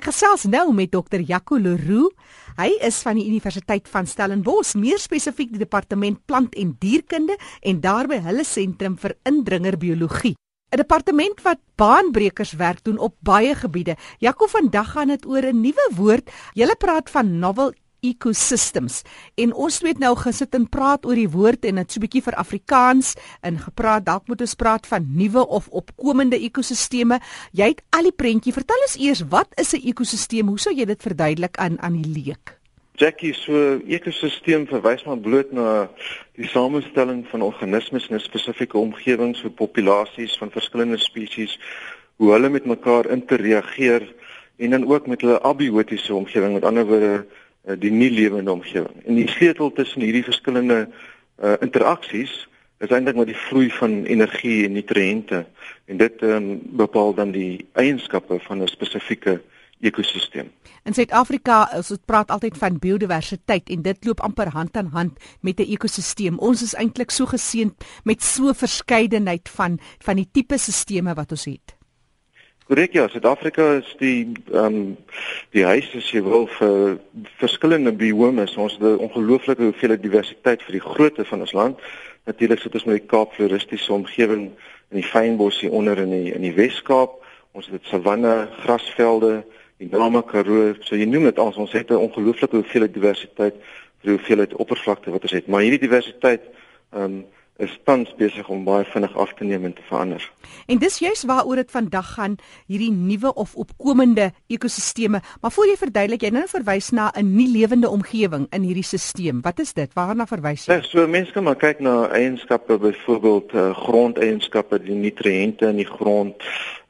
Ek gesels nou met Dr. Jaco Leroux. Hy is van die Universiteit van Stellenbosch, meer spesifiek die departement plant en dierkunde en daarby hulle sentrum vir indringerbiologie. 'n Departement wat baanbrekers werk doen op baie gebiede. Jaco, vandag gaan dit oor 'n nuwe woord. Jy praat van novel ecosystems. En ons het nou gesit en praat oor die woord en dit so 'n bietjie vir Afrikaans in gepraat. Dalk moet ons praat van nuwe of opkomende ekosisteme. Jy het al die prentjie. Vertel ons eers wat is 'n ekosisteem? Hoe sou jy dit verduidelik aan aan die leek? Jackie, so ekosisteem verwys maar bloot na die samestelling van organismes in 'n spesifieke omgewing, so populasies van verskillende spesies, hoe hulle met mekaar interageer en dan ook met hulle abiotiese omgewing, met ander woorde die nie lewende omgewing. En die sleutel tussen hierdie verskillende uh, interaksies is eintlik maar die vloei van energie en nutriënte en dit um, bepaal dan die eienskappe van 'n spesifieke ekosisteem. In Suid-Afrika, ons praat altyd van biodiversiteit en dit loop amper hand aan hand met 'n ekosisteem. Ons is eintlik so geseënd met so verskeidenheid van van die tipe sisteme wat ons het. Korrek ja, Suid-Afrika is die ehm um, die huis as jy wil vir verskillende biome. Ons het 'n ongelooflike hoeveelheid diversiteit vir die grootte van ons land. Natuurlik sit ons met die Kaap floristiese omgewing in die fynbos hier onder in die in die Wes-Kaap. Ons het savanne, grasvelde, die Nama Karoo. So jy noem dit al ons het 'n ongelooflike hoeveelheid diversiteit vir die hoeveelheid oppervlakte wat ons het. Maar hierdie diversiteit ehm um, is tans besig om baie vinnig af te neem en te verander. En dis juist waaroor dit vandag gaan, hierdie nuwe of opkomende ekosisteme. Maar voor jy verduidelik, jy nou verwys na 'n nie lewende omgewing in hierdie stelsel. Wat is dit? Waarna verwys jy? Ja, so mense kan maar kyk na eienskappe, byvoorbeeld uh, grondeienskappe, die nutriënte in die grond,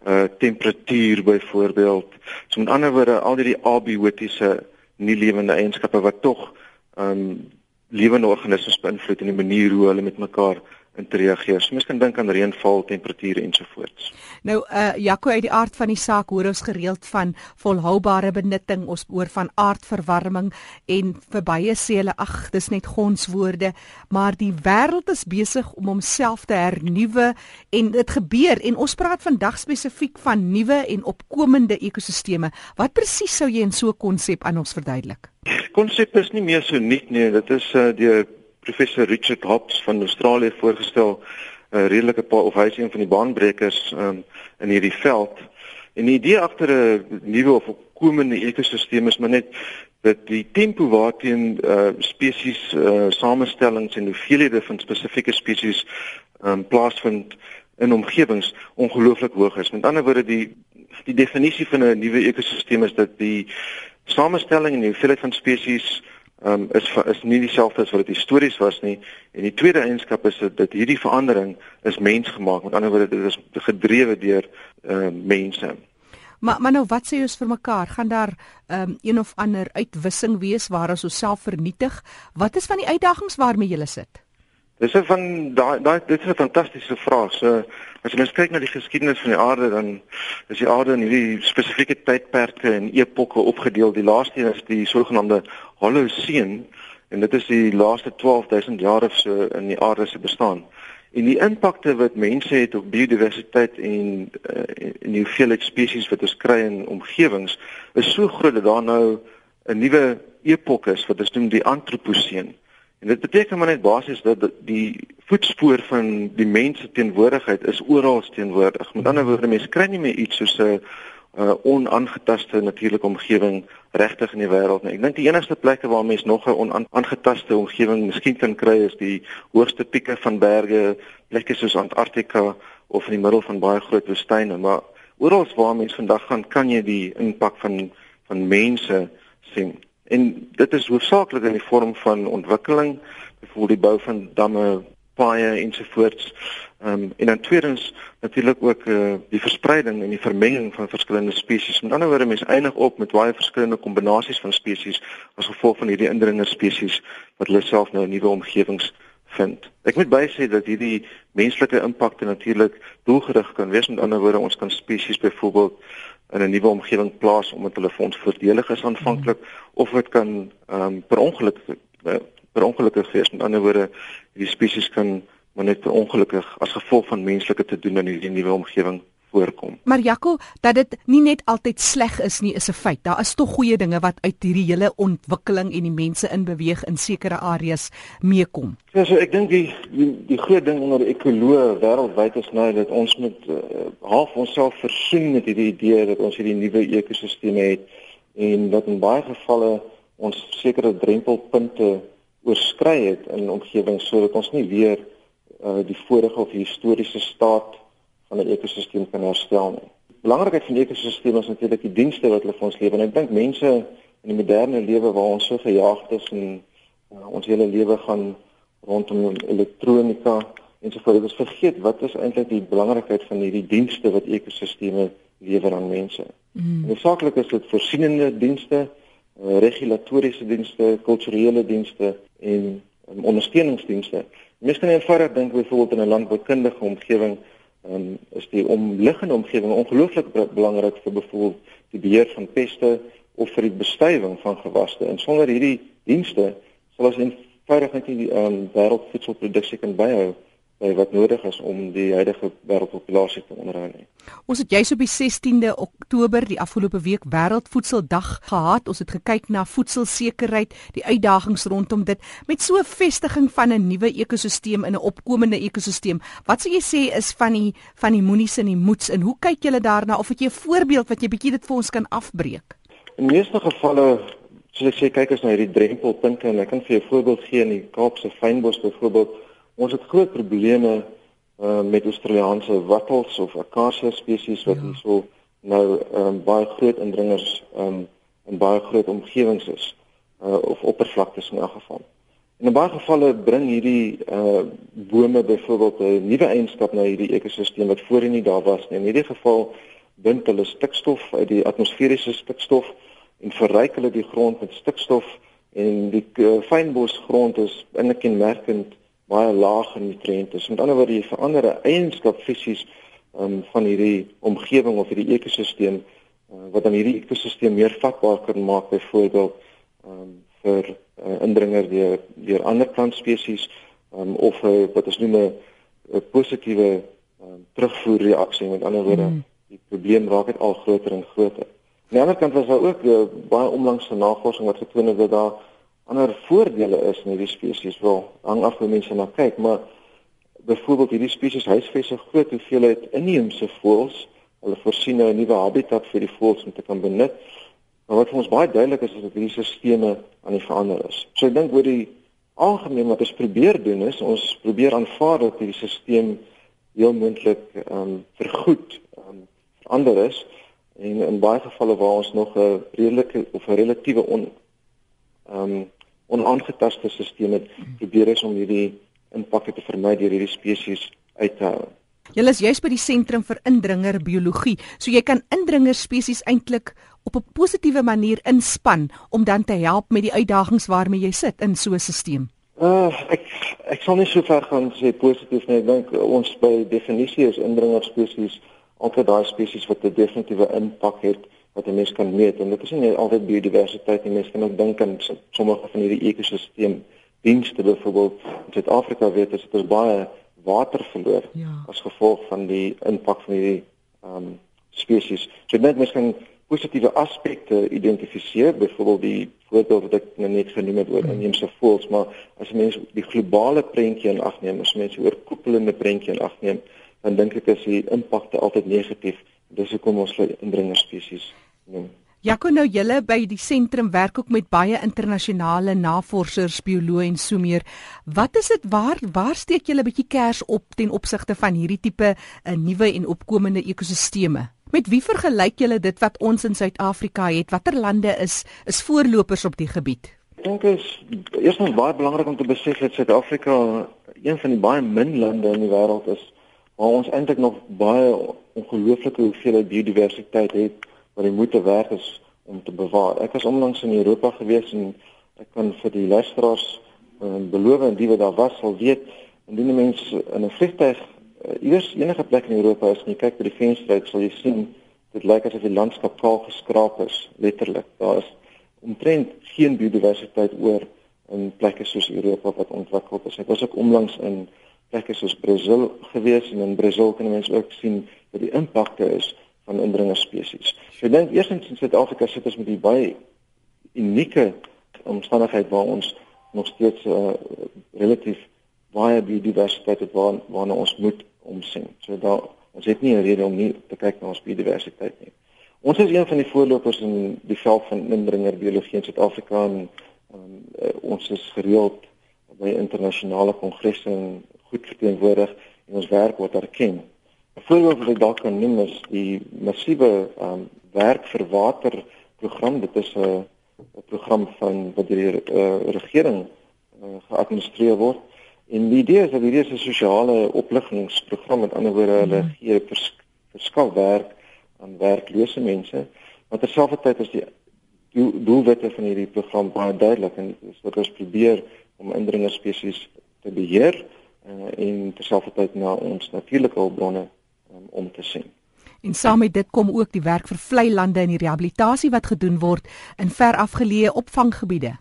uh temperatuur byvoorbeeld. So met ander woorde, al hierdie abiotiese nie lewende eienskappe wat tog um lewende organismes beïnvloed in die manier hoe hulle met mekaar interageer. So mens kan dink aan reënval, temperature ensovoorts. Nou uh Jaco uit die aard van die saak hoor ons gereeld van volhoubare benutting, ons hoor van aardverwarming en verbye sê hulle ag, dis net gonswoorde, maar die wêreld is besig om homself te hernuwe en dit gebeur en ons praat vandag spesifiek van nuwe en opkomende ekosisteme. Wat presies sou jy in so 'n konsep aan ons verduidelik? Konsep is nie meer so nuut nie, dit is uh deur professor Richard Hobbs van Australië voorgestel 'n uh, redelike paar of hy is een van die baanbrekers um, in hierdie veld. En die idee agter 'n nuwe of opkomende ekosisteem is maar net dat die tempo waarteen uh, spesies uh, samestellings en hoeveelhede van spesifieke spesies um, plaasvind in omgewings ongelooflik hoog is. Met ander woorde die die definisie van 'n nuwe ekosisteem is dat die samestelling en die hoeveelheid van spesies um, is is nie dieselfde as wat dit histories was nie. En die tweede eienskap is dat, hierdie verandering is mensgemaak. Met ander woorde dit is gedrewe deur uh, mense. Maar maar nou wat sê ons vir mekaar? Gaan daar um, een of ander uitwissing wees waar ons osself vernietig? Wat is van die uitdagings waarmee jy sit Dis van daai daai dit is 'n fantastiese vraag. So as jy mens kyk na die geskiedenis van die aarde dan is die aarde in hierdie spesifieke tydperke en epokke opgedeel. Die laaste een is die sogenaamde Holocene en dit is die laaste 12000 jaar of so in die aarde se bestaan. En die impakte wat mense het op biodiversiteit en uh, en die hoeveelheid spesies wat ons kry in omgewings is so groot dat daar nou 'n nuwe epok is wat ons noem die Anthropocene. En dit beteken maar net basies dat die voetspoor van die mens se teenwoordigheid is oral teenwoordig. Met ander woorde, mense kry nie meer iets soos 'n uh, onaangetaste natuurlike omgewing regtig in die wêreld nie. Ek dink die enigste plekke waar mense nog 'n onaangetaste omgewing miskien kan kry is die hoogste pieke van berge, plekke soos Antarktika of in die middel van baie groot woestyne, maar oral waar mense vandag gaan, kan jy die impak van van mense sien. En dit is hoofsaaklik in die vorm van ontwikkeling, byvoorbeeld die bou van damme, paaie ensovoorts. Ehm um, en dan tweedens natuurlik ook uh, die verspreiding en die vermenging van verskillende spesies. Met ander woorde, mense eindig op met baie verskillende kombinasies van spesies as gevolg van hierdie indringer spesies wat hulle self nou in nuwe omgewings vind. Ek moet bysê dat hierdie menslike impakte natuurlik doelgerig kan wees. Met ander woorde, ons kan spesies byvoorbeeld in 'n nuwe omgewing plaas omdat hulle vir ons voordelig is aanvanklik mm. of dit kan ehm um, per ongeluk uh, per ongelukkig wees. Met ander woorde, hierdie spesies kan maar net per ongelukkig as gevolg van menslike te doen in hierdie nuwe omgewing voorkom. Maar Jaco, dat dit nie net altyd sleg is nie, is 'n feit. Daar is tog goeie dinge wat uit hierdie hele ontwikkeling en die mense in beweeg in sekere areas meekom. Ja, so ek dink die, die die groot ding onder ekoloë wêreldwyd is nou dat ons moet uh, half onsself versoen met hierdie idee dat ons hierdie nuwe ekosisteme het en dat in baie gevalle ons sekere drempelpunte oorskry het in omgewings sodat ons nie weer uh, die vorige of historiese staat van 'n ekosisteem kan herstel nie. Belangrikheid van ekosisteme is natuurlik die dienste wat hulle vir ons lewer en ek dink mense in die moderne lewe waar ons so gejaagd is en uh, ons hele lewe gaan rondom elektronika en so voort, ons vergeet wat is eintlik die belangrikheid van hierdie dienste wat ekosisteme lewer aan mense. Mm. Hoofsaaklik is dit voorsienende dienste, uh, regulatoriese dienste, kulturele dienste en um, ondersteuningsdienste. Mens kan eenvoudig dink byvoorbeeld in 'n landboukundige omgewing um, is die omliggende omgewing ongelooflik belangrik vir byvoorbeeld die beheer van peste of vir die bestuiving van gewasse. En sonder hierdie dienste sal ons eenvoudig net die um, wêreldvoedselproduksie kan byhou by wat nodig is om die huidige wêreldpopulasie te onderhou nie. Ons het juis op die 16de Oktober die afgelope week wêreldvoedseldag gehad. Ons het gekyk na voedselsekerheid, die uitdagings rondom dit met so 'n vestiging van 'n nuwe ekosisteem in 'n opkomende ekosisteem. Wat sou jy sê is van die van die moenies en die moets en hoe kyk julle daarna of het jy 'n voorbeeld wat jy bietjie dit vir ons kan afbreek? In meeste gevalle soos ek sê kyk ons na hierdie drempelpunte en ek kan vir jou 'n voorbeeld gee in die Kaapse fynbos byvoorbeeld Ons het groot probleme uh met Australiese wattels of akasia spesies wat ja. hierso nou um baie groot indringers um in baie groot omgewings is uh of oppervlaktes in elk geval. En in baie gevalle bring hierdie uh bome byvoorbeeld 'n nuwe eienskap na hierdie ekosisteem wat voorheen nie daar was nie. In hierdie geval bind hulle stikstof uit die atmosferiese stikstof en verryk hulle die grond met stikstof en die uh, fynbosgrond is inkenmerkend baie laag in nutriënte. So met ander woorde jy verander 'n eienskap fisies um, van hierdie omgewing of hierdie ekosisteem uh, wat dan hierdie ekosisteem meer vatbaar kan maak byvoorbeeld um, vir uh, indringer deur deur ander plantspesies um, of uh, wat ons noem 'n positiewe um, terugvoerreaksie. Met ander woorde mm. die probleem raak net al groter en groter. Aan die ander kant was daar ook uh, baie onlangse navorsing wat getoon het dat daar ander voordele is in hierdie spesies. Wel hang af hoe mense na kyk maar byvoorbeeld hierdie spesies huisves 'n groot hoeveelheid inheemse voëls. Hulle voorsien nou 'n nuwe habitat vir die voëls om te kan benut. Maar wat vir ons baie duidelik is is dat hierdie stelsels aan die verander is. So ek dink oor die algemeen wat ons probeer doen is ons probeer aanvaar dat hierdie stelsel heel moontlik ehm um, vergoed ehm um, verander is en in baie gevalle waar ons nog 'n redelike of 'n relatiewe on ehm um, onaangetaste stelsels probeer is om hierdie impak te vermy deur hierdie spesies uit te hou. Julle is juis by die sentrum vir indringer biologie, so jy kan indringer spesies eintlik op 'n positiewe manier inspann om dan te help met die uitdagings waarmee jy sit in so 'n stelsel. Uh, ek ek sal nie so ver gaan sê positief nie. Ek dink ons by definisie is indringer spesies altyd daai spesies wat 'n definitiewe impak het wat 'n mens kan meet en dit is nie altyd biodiversiteit nie. Mense kan ook dink aan sommige van hierdie ekosisteem dienste byvoorbeeld in Suid-Afrika weet ons het ons baie water verloor ja. as gevolg van die impak van hierdie ehm um, spesies. So net mens kan positiewe aspekte identifiseer, byvoorbeeld die voorbeeld wat ek nou net genoem het oor hmm. inheemse voëls, maar as mense die globale prentjie in ag neem, as mense oorkoepelende prentjie in ag neem, dan dink ek is die impakte altyd negatief dis hoekom ons hulle indringer spesies noem. Jaco nou julle by die sentrum werk ook met baie internasionale navorsers, bioloë en so meer. Wat is dit waar waar steek julle 'n bietjie kers op ten opsigte van hierdie tipe 'n uh, nuwe en opkomende ekosisteme? Met wie vergelyk julle dit wat ons in Suid-Afrika het? Watter lande is is voorlopers op die gebied? Ek dink is eerstens baie belangrik om te besef dat Suid-Afrika een van die baie min lande in die wêreld is waar ons eintlik nog baie ongelooflike hoeveelheid biodiversiteit het wat die moeite werd is om te bewaar. Ek was onlangs in Europa gewees en ek kan vir die luisteraars uh, beloof en die wat daar was sal weet indien mense in 'n vliegtuig uh, iewers enige plek in Europa is en jy kyk by die venster uit sal jy sien dit lyk asof die landskap kaal geskraap is letterlik. Daar is omtrent geen biodiversiteit oor in plekke soos Europa wat ontwikkeld is. Ek was ook onlangs in plekke soos Brasil gewees en in Brasil kan mense ook sien wat die impakte is van indringer spesies. So ek dink eerstens in Suid-Afrika sit ons met die baie unieke omstandigheid waar ons nog steeds uh, relatief baie biodiversiteit het waar waarna ons moet omsien. So daar ons het nie 'n rede om nie te kyk na ons biodiversiteit nie. Ons is een van die voorlopers in die veld van indringer biologie in Suid-Afrika en um, uh, ons is gereeld by internasionale kongresse en goed verteenwoordig en ons werk word erken. 'n Voorbeeld wat ek dalk kan noem is die massiewe um, werk vir water program. Dit is 'n uh, 'n program van wat deur die uh, regering uh, geadministreer word. En die idee is dat hierdie 'n sosiale opliggingsprogram met ander woorde hulle hmm. gee vers, verskaf werk aan werklose mense, maar terselfdertyd is die doel, doelwitte van hierdie program baie duidelik en dis wat ons probeer om indringer spesies te beheer uh, en terselfdertyd na ons natuurlike hulpbronne um, om te sien. En saam met dit kom ook die werk vir vlei lande en die rehabilitasie wat gedoen word in ver afgeleë opvanggebiede.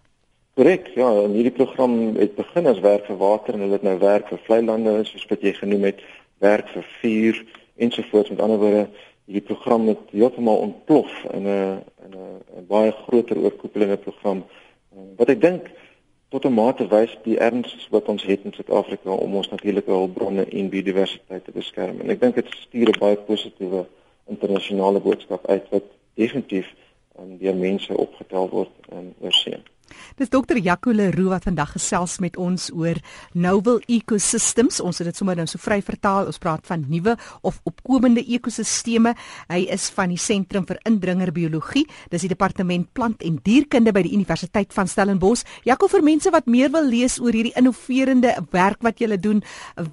Korrek, ja, en hierdie program het begin as werk vir water en hulle het nou werk vir vlei lande soos wat jy genoem het, werk vir vuur ensovoorts. Met ander woorde, hierdie program het heeltemal ontplof in 'n in 'n baie groter oorkoepelende program wat ek dink tot 'n mate wys die erns wat ons het in Suid-Afrika om ons natuurlike hulpbronne en biodiversiteit te beskerm. En ek dink dit stuur 'n baie positiewe internasionale boodskap uit wat definitief aan um, die mense opgetel word in oorsee. Dis dokter Jaco Leroux wat vandag gesels met ons oor novel ecosystems. Ons het dit sommer nou so vry vertaal. Ons praat van nuwe of opkomende ekosisteme. Hy is van die Sentrum vir Indringerbiologie. Dis die departement plant en dierkunde by die Universiteit van Stellenbosch. Jaco vir mense wat meer wil lees oor hierdie innoverende werk wat julle doen,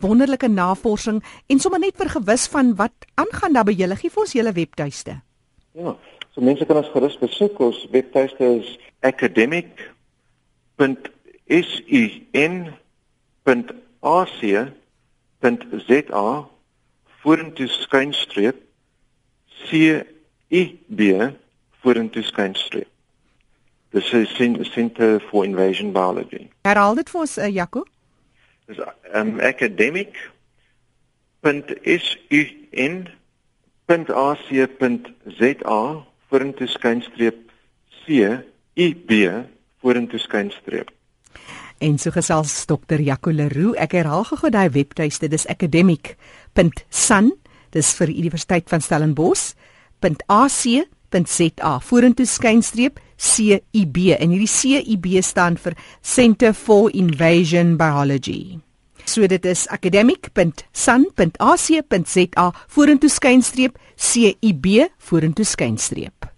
wonderlike navorsing en sommer net vir gewis van wat aangaan daar by julle, gee vir ons julle webtuiste. Ja, so mense kan ons gerus besoek. Ons webtuiste is academic.sun.ac.za vorentoe skynstreep CIB vorentoe skynstreep. Dis is Center for Invasion Biology. Herhaal dit vir ons, uh, Jaco. Dis um, academic.sun.ac.za vorentoe skynstreep C UB vorentoe skynstreep. En so gesels Dr. Jaco Leroux. Ek herhaal gou daai webtuiste. Dis academic.sun. Dis vir Universiteit van Stellenbosch.ac.za. Vorentoe skynstreep CIB en hierdie CIB staan vir Center for Invasion Biology. So dit is academic.sun.ac.za vorentoe skynstreep CIB vorentoe skynstreep.